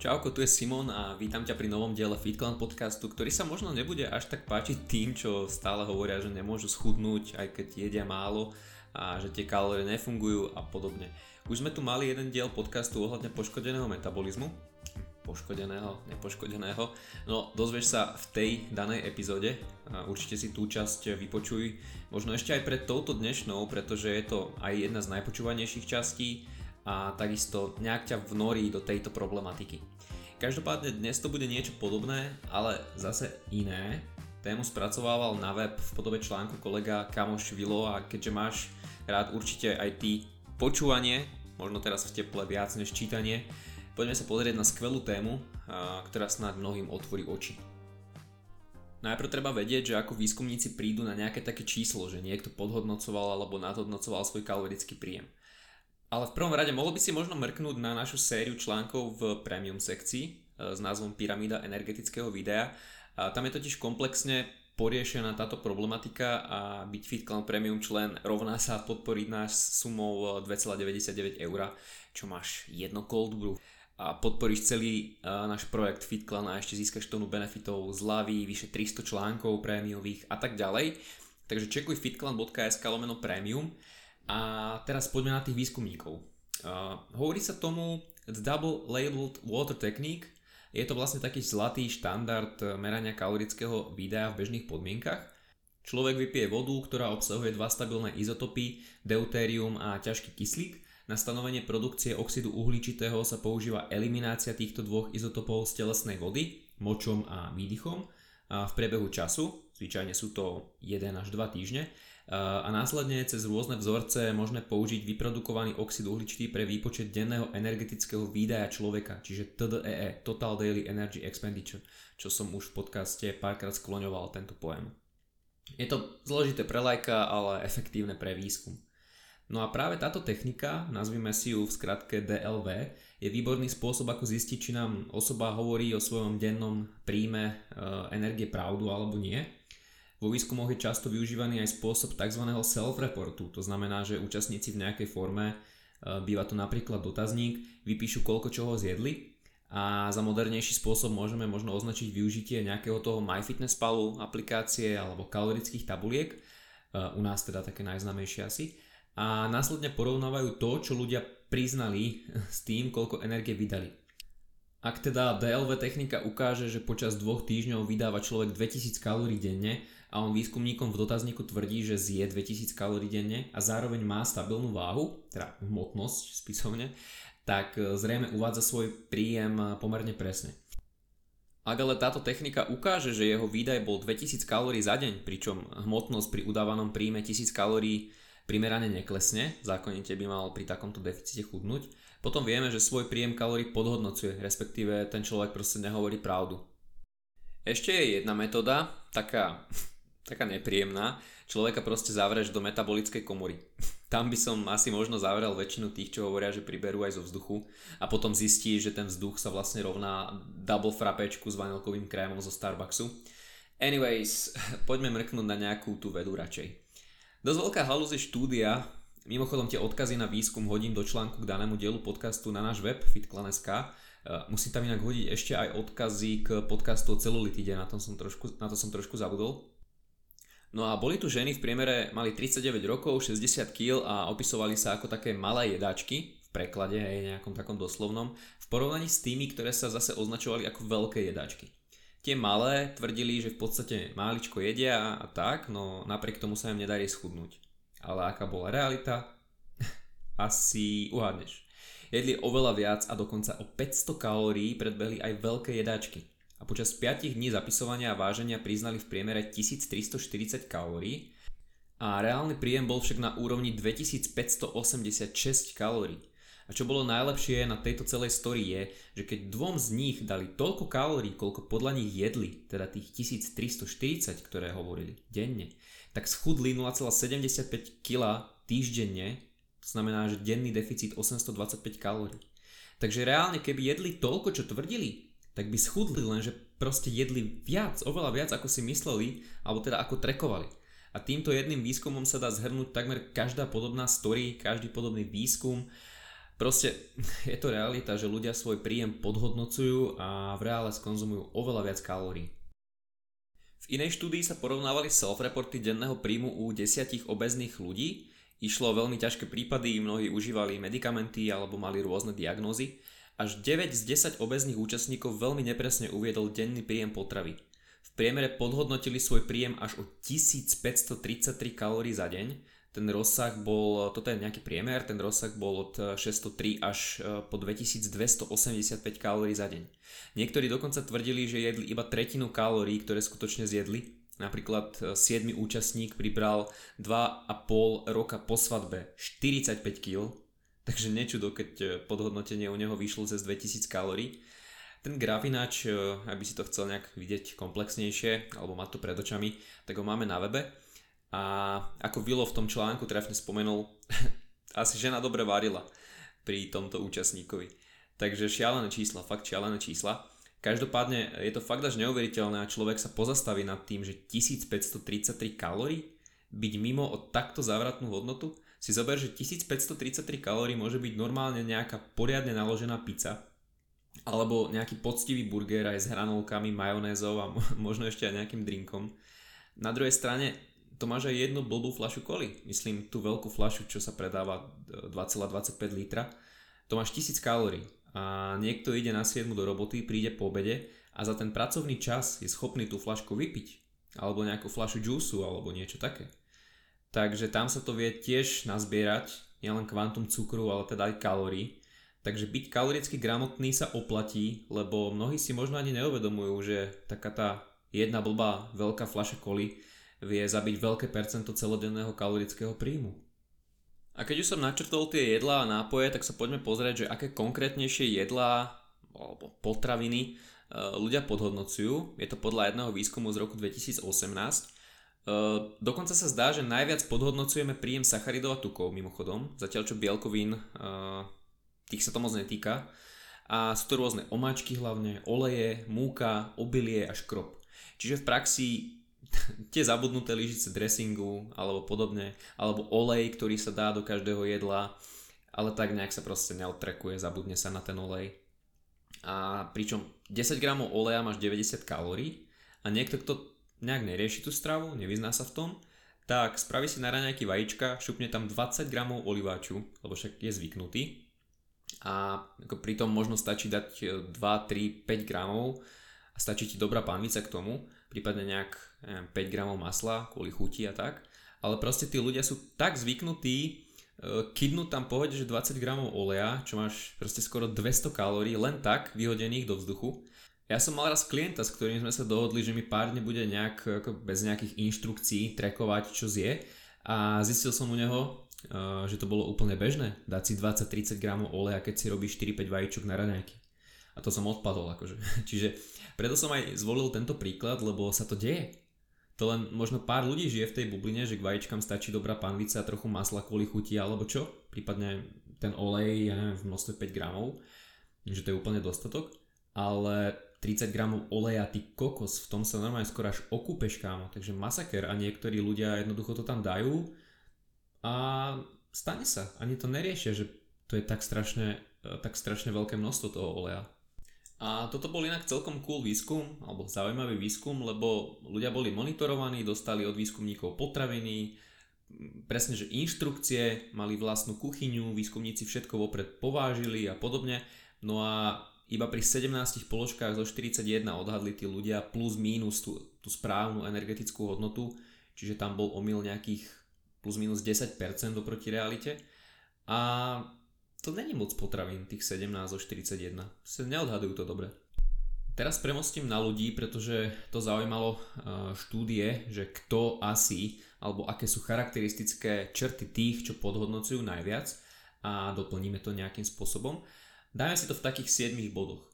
Čauko, tu je Simon a vítam ťa pri novom diele FitClan podcastu, ktorý sa možno nebude až tak páčiť tým, čo stále hovoria, že nemôžu schudnúť, aj keď jedia málo a že tie kalórie nefungujú a podobne. Už sme tu mali jeden diel podcastu ohľadne poškodeného metabolizmu, poškodeného, nepoškodeného. No, dozvieš sa v tej danej epizóde, určite si tú časť vypočuj, možno ešte aj pred touto dnešnou, pretože je to aj jedna z najpočúvanejších častí a takisto nejak ťa vnorí do tejto problematiky. Každopádne dnes to bude niečo podobné, ale zase iné. Tému spracovával na web v podobe článku kolega Kamoš Vilo a keďže máš rád určite aj ty počúvanie, možno teraz v teple viac než čítanie, poďme sa pozrieť na skvelú tému, ktorá snáď mnohým otvorí oči. Najprv treba vedieť, že ako výskumníci prídu na nejaké také číslo, že niekto podhodnocoval alebo nadhodnocoval svoj kalorický príjem. Ale v prvom rade mohol by si možno mrknúť na našu sériu článkov v premium sekcii e, s názvom Pyramída energetického videa. A tam je totiž komplexne poriešená táto problematika a byť FitClan Premium člen rovná sa podporiť náš sumou 2,99 eur, čo máš jedno cold brew a podporíš celý náš projekt FitClan a ešte získaš tónu benefitov, zľavy, vyše 300 článkov prémiových a tak ďalej. Takže čekuj fitclan.sk lomeno premium a teraz poďme na tých výskumníkov. Uh, hovorí sa tomu the double labeled water technique. Je to vlastne taký zlatý štandard merania kalorického videa v bežných podmienkach. Človek vypije vodu, ktorá obsahuje dva stabilné izotopy, deutérium a ťažký kyslík. Na stanovenie produkcie oxidu uhličitého sa používa eliminácia týchto dvoch izotopov z telesnej vody, močom a výdychom a v priebehu času, zvyčajne sú to 1 až 2 týždne, a následne cez rôzne vzorce možné použiť vyprodukovaný oxid uhličitý pre výpočet denného energetického výdaja človeka, čiže TDEE, e, Total Daily Energy Expenditure, čo som už v podcaste párkrát skloňoval tento pojem. Je to zložité pre lajka, ale efektívne pre výskum. No a práve táto technika, nazvime si ju v skratke DLV, je výborný spôsob, ako zistiť, či nám osoba hovorí o svojom dennom príjme e, energie pravdu alebo nie vo výskumoch je často využívaný aj spôsob tzv. self-reportu, to znamená, že účastníci v nejakej forme, e, býva to napríklad dotazník, vypíšu koľko čoho zjedli a za modernejší spôsob môžeme možno označiť využitie nejakého toho MyFitnessPalu aplikácie alebo kalorických tabuliek, e, u nás teda také najznámejšie asi, a následne porovnávajú to, čo ľudia priznali s tým, koľko energie vydali. Ak teda DLV technika ukáže, že počas dvoch týždňov vydáva človek 2000 kalórií denne, a on výskumníkom v dotazníku tvrdí, že zje 2000 kalórií denne a zároveň má stabilnú váhu, teda hmotnosť spisovne, tak e, zrejme uvádza svoj príjem e, pomerne presne. Ak ale táto technika ukáže, že jeho výdaj bol 2000 kalórií za deň, pričom hmotnosť pri udávanom príjme 1000 kalórií primerane neklesne, zákonite by mal pri takomto deficite chudnúť, potom vieme, že svoj príjem kalórií podhodnocuje, respektíve ten človek proste nehovorí pravdu. Ešte je jedna metóda, taká taká nepríjemná, človeka proste zavreš do metabolickej komory. Tam by som asi možno zavrel väčšinu tých, čo hovoria, že priberú aj zo vzduchu a potom zistí, že ten vzduch sa vlastne rovná double frapečku s vanilkovým krémom zo Starbucksu. Anyways, poďme mrknúť na nejakú tú vedu radšej. Dosť veľká halúz je štúdia, mimochodom tie odkazy na výskum hodím do článku k danému dielu podcastu na náš web fitclan.sk e, Musím tam inak hodiť ešte aj odkazy k podcastu o celulitide, na, tom som trošku, na to som trošku zabudol. No a boli tu ženy v priemere, mali 39 rokov, 60 kg a opisovali sa ako také malé jedáčky, v preklade aj nejakom takom doslovnom, v porovnaní s tými, ktoré sa zase označovali ako veľké jedáčky. Tie malé tvrdili, že v podstate máličko jedia a tak, no napriek tomu sa im nedarí schudnúť. Ale aká bola realita? Asi uhádneš. Jedli oveľa viac a dokonca o 500 kalórií predbehli aj veľké jedáčky a počas 5 dní zapisovania a váženia priznali v priemere 1340 kalórií a reálny príjem bol však na úrovni 2586 kalórií. A čo bolo najlepšie na tejto celej story je, že keď dvom z nich dali toľko kalórií, koľko podľa nich jedli, teda tých 1340, ktoré hovorili denne, tak schudli 0,75 kg týždenne, to znamená, že denný deficit 825 kalórií. Takže reálne, keby jedli toľko, čo tvrdili, tak by schudli, lenže proste jedli viac, oveľa viac ako si mysleli, alebo teda ako trekovali. A týmto jedným výskumom sa dá zhrnúť takmer každá podobná story, každý podobný výskum. Proste je to realita, že ľudia svoj príjem podhodnocujú a v reále skonzumujú oveľa viac kalórií. V inej štúdii sa porovnávali self-reporty denného príjmu u desiatich obezných ľudí. Išlo o veľmi ťažké prípady, mnohí užívali medikamenty alebo mali rôzne diagnózy. Až 9 z 10 obezných účastníkov veľmi nepresne uviedol denný príjem potravy. V priemere podhodnotili svoj príjem až o 1533 kalórií za deň. Ten rozsah bol, toto je nejaký priemer, ten rozsah bol od 603 až e, po 2285 kalórií za deň. Niektorí dokonca tvrdili, že jedli iba tretinu kalórií, ktoré skutočne zjedli. Napríklad 7. E, účastník pribral 2,5 roka po svadbe 45 kg, takže nečudo, keď podhodnotenie u neho vyšlo cez 2000 kalórií. Ten graf aby si to chcel nejak vidieť komplexnejšie, alebo mať to pred očami, tak ho máme na webe. A ako Vilo v tom článku trefne spomenul, asi žena dobre varila pri tomto účastníkovi. Takže šialené čísla, fakt šialené čísla. Každopádne je to fakt až neuveriteľné a človek sa pozastaví nad tým, že 1533 kalórií byť mimo o takto závratnú hodnotu. Si zober, že 1533 kalórií môže byť normálne nejaká poriadne naložená pizza alebo nejaký poctivý burger aj s hranolkami, majonézou a možno ešte aj nejakým drinkom. Na druhej strane to máš aj jednu blbú flašu koli. Myslím tú veľkú flašu, čo sa predáva 2,25 litra. To máš 1000 kalórií a niekto ide na 7 do roboty, príde po obede a za ten pracovný čas je schopný tú flašku vypiť alebo nejakú flašu džúsu alebo niečo také. Takže tam sa to vie tiež nazbierať, nielen kvantum cukru, ale teda aj kalórií. Takže byť kaloricky gramotný sa oplatí, lebo mnohí si možno ani neuvedomujú, že taká tá jedna blbá veľká flaša koli vie zabiť veľké percento celodenného kalorického príjmu. A keď už som načrtol tie jedlá a nápoje, tak sa poďme pozrieť, že aké konkrétnejšie jedlá alebo potraviny e, ľudia podhodnocujú. Je to podľa jedného výskumu z roku 2018. E, dokonca sa zdá, že najviac podhodnocujeme príjem sacharidov a tukov mimochodom, zatiaľ čo bielkovín, e, tých sa to moc netýka. A sú to rôzne omáčky hlavne, oleje, múka, obilie a škrob. Čiže v praxi tie zabudnuté lyžice dressingu alebo podobne, alebo olej, ktorý sa dá do každého jedla, ale tak nejak sa proste neodtrekuje, zabudne sa na ten olej. A pričom 10 gramov oleja máš 90 kalórií a niekto, kto nejak nerieši tú stravu, nevyzná sa v tom, tak spraví si na raňajky vajíčka, šupne tam 20 gramov oliváču, lebo však je zvyknutý. A ako pritom možno stačí dať 2, 3, 5 gramov a stačí ti dobrá pánvica k tomu prípadne nejak neviem, 5 gramov masla kvôli chuti a tak. Ale proste tí ľudia sú tak zvyknutí e, kydnúť tam povede, že 20 gramov oleja, čo máš proste skoro 200 kalórií, len tak vyhodených do vzduchu. Ja som mal raz klienta, s ktorým sme sa dohodli, že mi pár dní bude nejak ako bez nejakých inštrukcií trekovať, čo zje a zistil som u neho, e, že to bolo úplne bežné, dať si 20-30 gramov oleja, keď si robíš 4-5 vajíčok na raňajky. A to som odpadol akože. Čiže preto som aj zvolil tento príklad, lebo sa to deje. To len možno pár ľudí žije v tej bubline, že k vajíčkam stačí dobrá panvica a trochu masla kvôli chuti alebo čo, prípadne ten olej, ja neviem, v množstve 5 gramov, že to je úplne dostatok, ale 30 gramov oleja, ty kokos, v tom sa normálne skoro až okúpeš kámo, takže masaker a niektorí ľudia jednoducho to tam dajú a stane sa, ani to neriešia, že to je tak strašne, tak strašne veľké množstvo toho oleja. A toto bol inak celkom cool výskum, alebo zaujímavý výskum, lebo ľudia boli monitorovaní, dostali od výskumníkov potraviny, presne, že inštrukcie, mali vlastnú kuchyňu, výskumníci všetko vopred povážili a podobne. No a iba pri 17 položkách zo 41 odhadli tí ľudia plus mínus tú, tú správnu energetickú hodnotu, čiže tam bol omyl nejakých plus minus 10% oproti realite. A to není moc potravín, tých 17 zo 41. Sa neodhadujú to dobre. Teraz premostím na ľudí, pretože to zaujímalo eh, štúdie, že kto asi, alebo aké sú charakteristické črty tých, čo podhodnocujú najviac a doplníme to nejakým spôsobom. Dajme si to v takých 7 bodoch.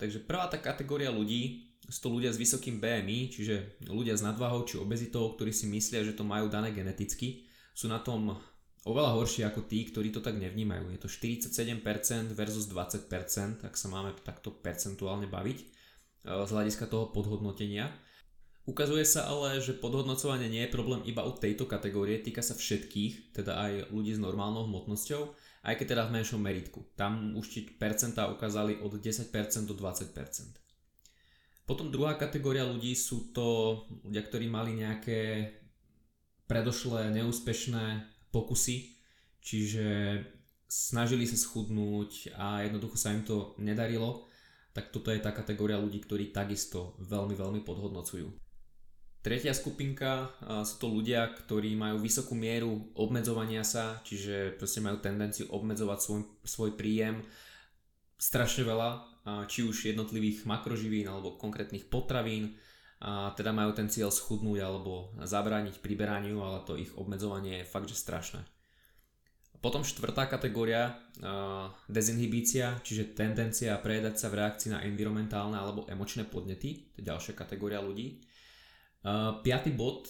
Takže prvá tá kategória ľudí sú to ľudia s vysokým BMI, čiže ľudia s nadváhou či obezitou, ktorí si myslia, že to majú dané geneticky, sú na tom oveľa horšie ako tí, ktorí to tak nevnímajú. Je to 47% versus 20%, ak sa máme takto percentuálne baviť e, z hľadiska toho podhodnotenia. Ukazuje sa ale, že podhodnocovanie nie je problém iba u tejto kategórie, týka sa všetkých, teda aj ľudí s normálnou hmotnosťou aj keď teda v menšom meritku. Tam už ti percentá ukázali od 10% do 20%. Potom druhá kategória ľudí sú to ľudia, ktorí mali nejaké predošlé neúspešné pokusy, čiže snažili sa schudnúť a jednoducho sa im to nedarilo, tak toto je tá kategória ľudí, ktorí takisto veľmi, veľmi podhodnocujú. Tretia skupinka sú to ľudia, ktorí majú vysokú mieru obmedzovania sa, čiže proste majú tendenciu obmedzovať svoj, svoj príjem strašne veľa, či už jednotlivých makroživín alebo konkrétnych potravín, teda majú ten cieľ schudnúť alebo zabrániť priberaniu, ale to ich obmedzovanie je fakt, že strašné. Potom štvrtá kategória, dezinhibícia, čiže tendencia prejedať sa v reakcii na environmentálne alebo emočné podnety, to je ďalšia kategória ľudí. Piatý bod,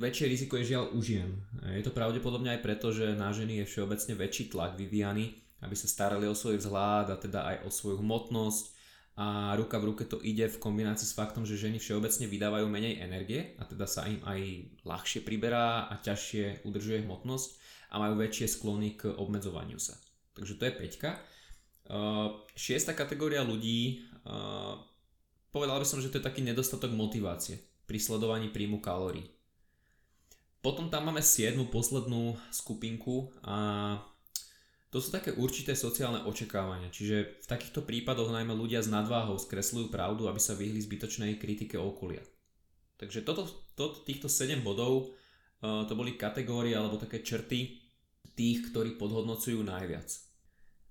väčšie riziko je žiaľ u. Je to pravdepodobne aj preto, že na ženy je všeobecne väčší tlak vyvíjaný, aby sa starali o svoj vzhľad a teda aj o svoju hmotnosť a ruka v ruke to ide v kombinácii s faktom, že ženy všeobecne vydávajú menej energie a teda sa im aj ľahšie priberá a ťažšie udržuje hmotnosť a majú väčšie sklony k obmedzovaniu sa. Takže to je peťka. Uh, šiesta kategória ľudí, uh, povedal by som, že to je taký nedostatok motivácie pri sledovaní príjmu kalórií. Potom tam máme siedmu poslednú skupinku a to sú také určité sociálne očakávania, čiže v takýchto prípadoch najmä ľudia s nadváhou skresľujú pravdu, aby sa vyhli zbytočnej kritike okolia. Takže toto, toto, týchto 7 bodov uh, to boli kategórie alebo také črty, tých, ktorí podhodnocujú najviac.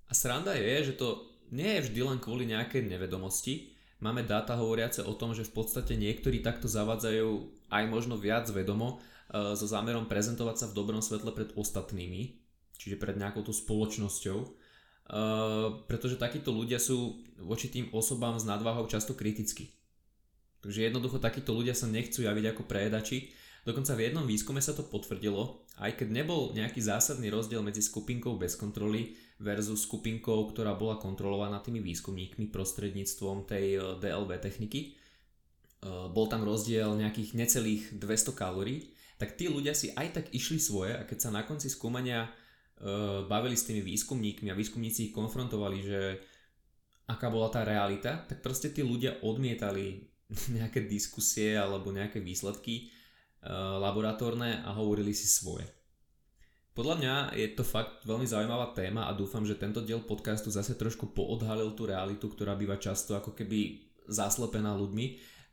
A sranda je, že to nie je vždy len kvôli nejakej nevedomosti. Máme dáta hovoriace o tom, že v podstate niektorí takto zavadzajú aj možno viac vedomo e, so zámerom prezentovať sa v dobrom svetle pred ostatnými, čiže pred nejakou tú spoločnosťou. E, pretože takíto ľudia sú voči tým osobám s nadváhou často kritickí. Takže jednoducho takíto ľudia sa nechcú javiť ako prejedači Dokonca v jednom výskume sa to potvrdilo, aj keď nebol nejaký zásadný rozdiel medzi skupinkou bez kontroly versus skupinkou, ktorá bola kontrolovaná tými výskumníkmi prostredníctvom tej eh, DLV techniky. Eh, bol tam rozdiel nejakých necelých 200 kalórií, tak tí ľudia si aj tak išli svoje a keď sa na konci skúmania bavili s tými výskumníkmi a výskumníci ich konfrontovali, že aká bola tá realita, tak proste tí ľudia odmietali nejaké diskusie alebo nejaké výsledky Eh, laboratórne a hovorili si svoje. Podľa mňa je to fakt veľmi zaujímavá téma a dúfam, že tento diel podcastu zase trošku poodhalil tú realitu, ktorá býva často ako keby zaslepená ľuďmi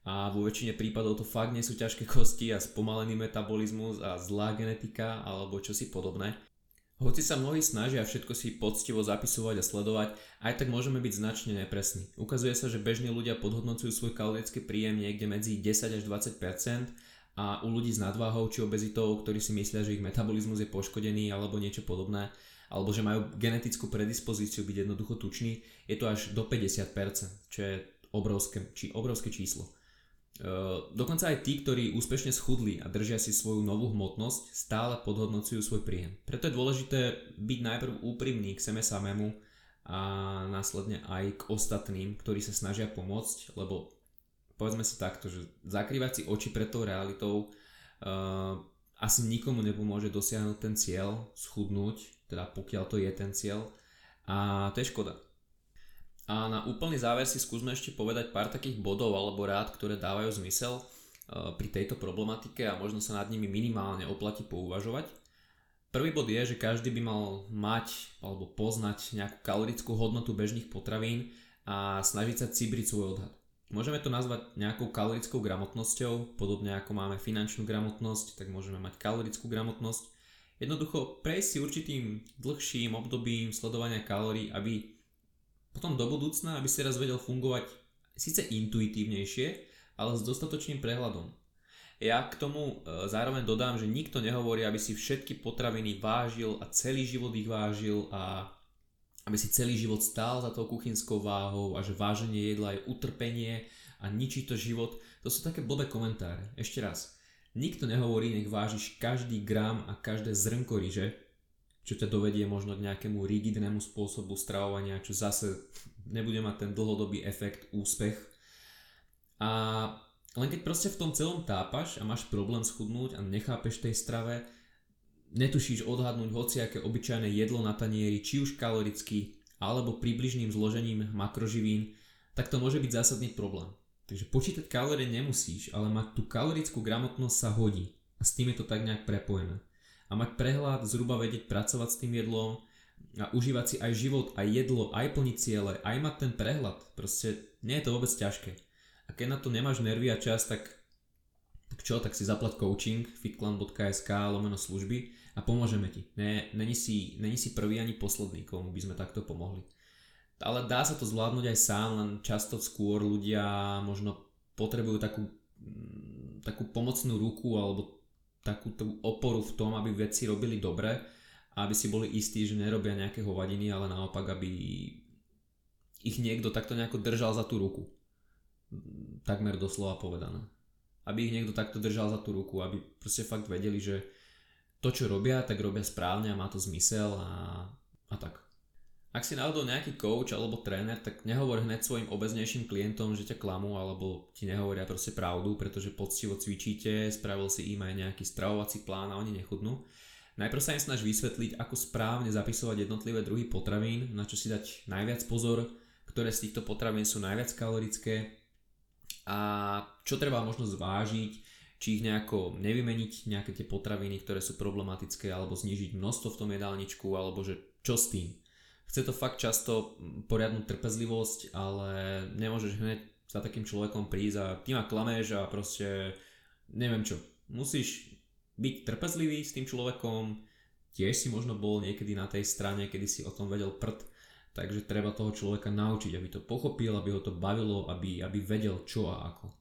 a vo väčšine prípadov to fakt nie sú ťažké kosti a spomalený metabolizmus a zlá genetika alebo čosi podobné. Hoci sa mnohí snažia všetko si poctivo zapisovať a sledovať, aj tak môžeme byť značne nepresní. Ukazuje sa, že bežní ľudia podhodnocujú svoj kalorický príjem niekde medzi 10 až 20% a u ľudí s nadváhou či obezitou, ktorí si myslia, že ich metabolizmus je poškodený alebo niečo podobné, alebo že majú genetickú predispozíciu byť jednoducho tučný, je to až do 50%, čo je obrovské, či obrovské číslo. Uh, dokonca aj tí, ktorí úspešne schudli a držia si svoju novú hmotnosť, stále podhodnocujú svoj príjem. Preto je dôležité byť najprv úprimný k sebe samému a následne aj k ostatným, ktorí sa snažia pomôcť, lebo povedzme si takto, že zakrývať si oči pred tou realitou uh, asi nikomu nepomôže dosiahnuť ten cieľ, schudnúť, teda pokiaľ to je ten cieľ a to je škoda. A na úplný záver si skúsme ešte povedať pár takých bodov alebo rád, ktoré dávajú zmysel uh, pri tejto problematike a možno sa nad nimi minimálne oplatí pouvažovať. Prvý bod je, že každý by mal mať alebo poznať nejakú kalorickú hodnotu bežných potravín a snažiť sa cibriť svoj odhad. Môžeme to nazvať nejakou kalorickou gramotnosťou, podobne ako máme finančnú gramotnosť, tak môžeme mať kalorickú gramotnosť. Jednoducho prejsť si určitým dlhším obdobím sledovania kalórií, aby potom do budúcna, aby si raz vedel fungovať síce intuitívnejšie, ale s dostatočným prehľadom. Ja k tomu e, zároveň dodám, že nikto nehovorí, aby si všetky potraviny vážil a celý život ich vážil a aby si celý život stál za tou kuchynskou váhou a že váženie jedla je utrpenie a ničí to život. To sú také blbé komentáre. Ešte raz. Nikto nehovorí, nech vážiš každý gram a každé zrnko ryže, čo ťa dovedie možno k nejakému rigidnému spôsobu stravovania, čo zase nebude mať ten dlhodobý efekt, úspech. A len keď proste v tom celom tápaš a máš problém schudnúť a nechápeš tej strave, netušíš odhadnúť hociaké obyčajné jedlo na tanieri, či už kaloricky, alebo približným zložením makroživín, tak to môže byť zásadný problém. Takže počítať kalórie nemusíš, ale mať tú kalorickú gramotnosť sa hodí. A s tým je to tak nejak prepojené. A mať prehľad, zhruba vedieť pracovať s tým jedlom a užívať si aj život, aj jedlo, aj plniť ciele, aj mať ten prehľad. Proste nie je to vôbec ťažké. A keď na to nemáš nervy a čas, tak, tak čo, tak si zaplať coaching fitclan.sk lomeno služby a pomôžeme ti. Ne, není, si, není si prvý ani posledný, komu by sme takto pomohli ale dá sa to zvládnuť aj sám, len často skôr ľudia možno potrebujú takú, mm, takú pomocnú ruku alebo takú tú oporu v tom, aby veci robili dobre aby si boli istí, že nerobia nejaké hovadiny, ale naopak, aby ich niekto takto nejako držal za tú ruku. Takmer doslova povedané. Aby ich niekto takto držal za tú ruku, aby proste fakt vedeli, že to, čo robia, tak robia správne a má to zmysel a, a tak. Ak si náhodou nejaký coach alebo tréner, tak nehovor hneď svojim obeznejším klientom, že ťa klamú alebo ti nehovoria proste pravdu, pretože poctivo cvičíte, spravil si im aj nejaký stravovací plán a oni nechudnú. Najprv sa im snaž vysvetliť, ako správne zapisovať jednotlivé druhy potravín, na čo si dať najviac pozor, ktoré z týchto potravín sú najviac kalorické a čo treba možno zvážiť, či ich nejako nevymeniť, nejaké tie potraviny, ktoré sú problematické, alebo znižiť množstvo v tom jedálničku, alebo že čo s tým. Chce to fakt často poriadnu trpezlivosť, ale nemôžeš hneď za takým človekom prísť a ty ma klameš a proste neviem čo. Musíš byť trpezlivý s tým človekom, tiež si možno bol niekedy na tej strane, kedy si o tom vedel prd, takže treba toho človeka naučiť, aby to pochopil, aby ho to bavilo, aby, aby vedel čo a ako.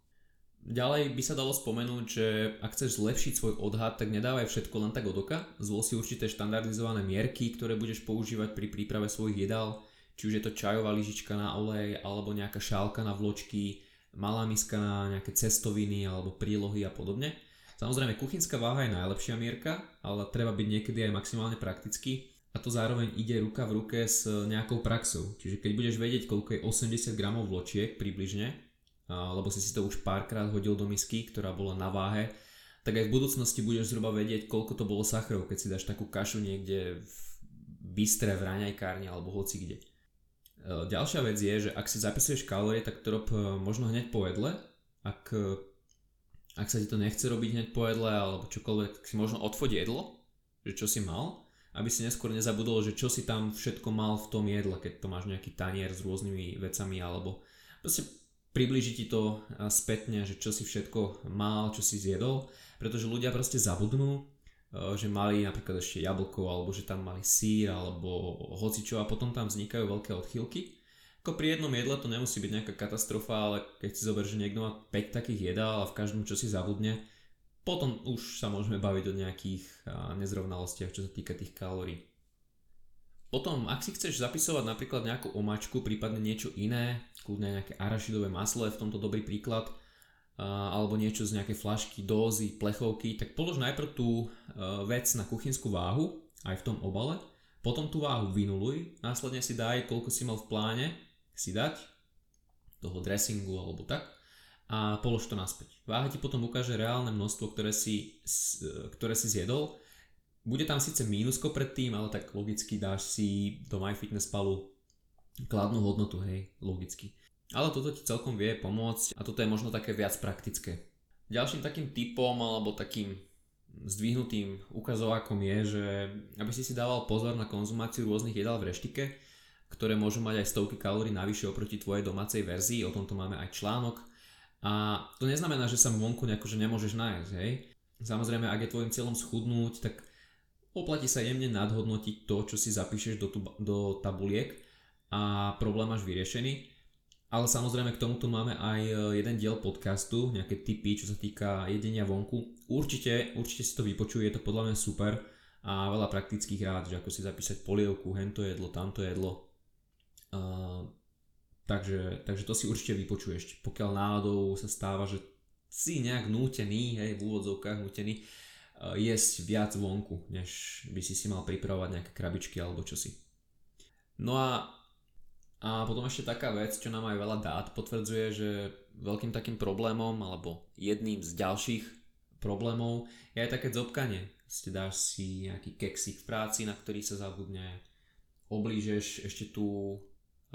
Ďalej by sa dalo spomenúť, že ak chceš zlepšiť svoj odhad, tak nedávaj všetko len tak od oka. Zvol si určité štandardizované mierky, ktoré budeš používať pri príprave svojich jedál, či už je to čajová lyžička na olej, alebo nejaká šálka na vločky, malá miska na nejaké cestoviny alebo prílohy a podobne. Samozrejme, kuchynská váha je najlepšia mierka, ale treba byť niekedy aj maximálne praktický a to zároveň ide ruka v ruke s nejakou praxou. Čiže keď budeš vedieť, koľko je 80 gramov vločiek približne, lebo si si to už párkrát hodil do misky, ktorá bola na váhe, tak aj v budúcnosti budeš zhruba vedieť, koľko to bolo sachrov, keď si dáš takú kašu niekde v bystre, v raňajkárni alebo hoci kde. E, ďalšia vec je, že ak si zapisuješ kalórie, tak to rob e, možno hneď po jedle. Ak, e, ak sa ti to nechce robiť hneď po jedle alebo čokoľvek, si možno odfoď jedlo, že čo si mal, aby si neskôr nezabudol, že čo si tam všetko mal v tom jedle, keď to máš nejaký tanier s rôznymi vecami alebo proste približí ti to spätne, že čo si všetko mal, čo si zjedol, pretože ľudia proste zabudnú, že mali napríklad ešte jablko, alebo že tam mali sír, alebo hocičo a potom tam vznikajú veľké odchýlky. Ako pri jednom jedle to nemusí byť nejaká katastrofa, ale keď si zober, že niekto má 5 takých jedál a v každom čo si zabudne, potom už sa môžeme baviť o nejakých nezrovnalostiach, čo sa týka tých kalórií. Potom, ak si chceš zapisovať napríklad nejakú omačku, prípadne niečo iné, kľudne nejaké arašidové maslo je v tomto dobrý príklad, alebo niečo z nejakej flašky, dózy, plechovky, tak polož najprv tú vec na kuchynskú váhu, aj v tom obale, potom tú váhu vynuluj, následne si daj, koľko si mal v pláne si dať, toho dressingu alebo tak, a polož to naspäť. Váha ti potom ukáže reálne množstvo, ktoré si, ktoré si zjedol, bude tam síce mínusko predtým, ale tak logicky dáš si do MyFitnessPalu kladnú hodnotu, hej, logicky. Ale toto ti celkom vie pomôcť a toto je možno také viac praktické. Ďalším takým typom alebo takým zdvihnutým ukazovákom je, že aby si si dával pozor na konzumáciu rôznych jedál v reštike, ktoré môžu mať aj stovky kalórií navyše oproti tvojej domácej verzii, o tomto máme aj článok. A to neznamená, že sa vonku nejako, že nemôžeš nájsť, hej. Samozrejme, ak je tvojim cieľom schudnúť, tak Oplatí sa jemne nadhodnotiť to, čo si zapíšeš do, do tabuliek a problém máš vyriešený. Ale samozrejme k tomuto máme aj e, jeden diel podcastu, nejaké tipy, čo sa týka jedenia vonku. Určite, určite si to vypočuj, je to podľa mňa super a veľa praktických rád, že ako si zapísať polievku, hento jedlo, tamto jedlo. Uh, takže, takže to si určite vypočuješ. Pokiaľ náhodou sa stáva, že si nejak nútený, hej, v úvodzovkách nútený, jesť viac vonku, než by si si mal pripravovať nejaké krabičky alebo čosi. No a, a potom ešte taká vec, čo nám aj veľa dát potvrdzuje, že veľkým takým problémom alebo jedným z ďalších problémov je aj také zobkanie. ste dáš si nejaký keksik v práci, na ktorý sa zabudne, oblížeš ešte tú e,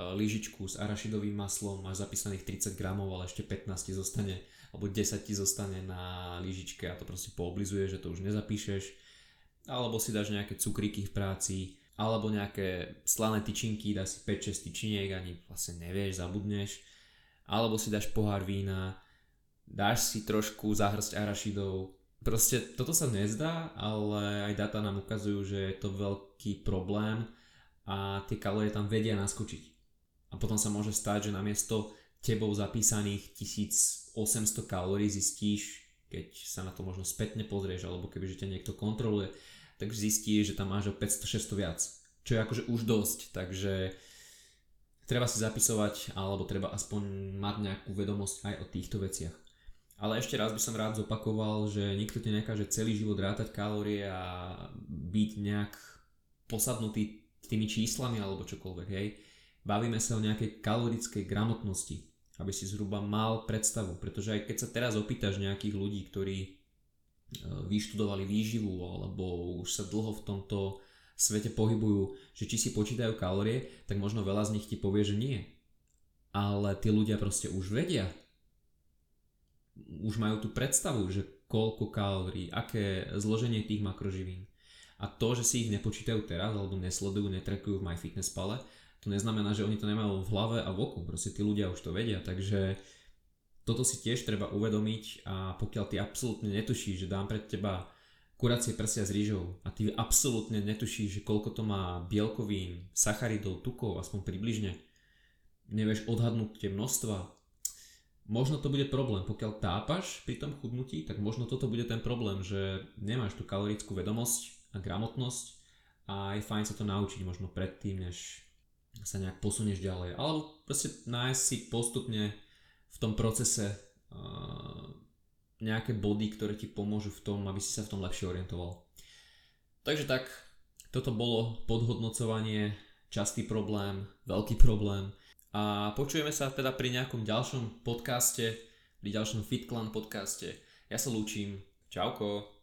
lyžičku s arašidovým maslom, máš zapísaných 30 gramov, ale ešte 15 ti zostane, alebo 10 ti zostane na lyžičke a to proste pooblizuješ, že to už nezapíšeš. Alebo si dáš nejaké cukríky v práci, alebo nejaké slané tyčinky, dáš si 5-6 tyčiniek, ani vlastne nevieš, zabudneš. Alebo si dáš pohár vína, dáš si trošku zahrsť arašidov, Proste toto sa nezdá, ale aj dáta nám ukazujú, že je to veľký problém a tie kalórie tam vedia naskočiť. A potom sa môže stať, že namiesto tebou zapísaných 1800 kalórií zistíš, keď sa na to možno spätne pozrieš, alebo keby že ťa niekto kontroluje, tak zistíš, že tam máš o 500-600 viac. Čo je akože už dosť, takže treba si zapisovať, alebo treba aspoň mať nejakú vedomosť aj o týchto veciach. Ale ešte raz by som rád zopakoval, že nikto ti nekáže celý život rátať kalórie a byť nejak posadnutý tými číslami alebo čokoľvek, hej. Bavíme sa o nejakej kalorickej gramotnosti, aby si zhruba mal predstavu, pretože aj keď sa teraz opýtaš nejakých ľudí, ktorí e, vyštudovali výživu alebo už sa dlho v tomto svete pohybujú, že či si počítajú kalórie, tak možno veľa z nich ti povie, že nie. Ale tí ľudia proste už vedia, už majú tú predstavu, že koľko kalórií, aké zloženie tých makroživín. A to, že si ich nepočítajú teraz alebo nesledujú, netrekujú v MyFitnessPale, to neznamená, že oni to nemajú v hlave a v oku. Proste tí ľudia už to vedia, takže toto si tiež treba uvedomiť a pokiaľ ty absolútne netušíš, že dám pred teba kuracie prsia s rýžou a ty absolútne netušíš, že koľko to má bielkovín, sacharidov, tukov, aspoň približne, nevieš odhadnúť tie množstva, možno to bude problém. Pokiaľ tápaš pri tom chudnutí, tak možno toto bude ten problém, že nemáš tú kalorickú vedomosť a gramotnosť a je fajn sa to naučiť možno predtým, než sa nejak posunieš ďalej. Alebo proste nájsť si postupne v tom procese nejaké body, ktoré ti pomôžu v tom, aby si sa v tom lepšie orientoval. Takže tak, toto bolo podhodnocovanie, častý problém, veľký problém a počujeme sa teda pri nejakom ďalšom podcaste, pri ďalšom FitClan podcaste. Ja sa lúčim. Čauko.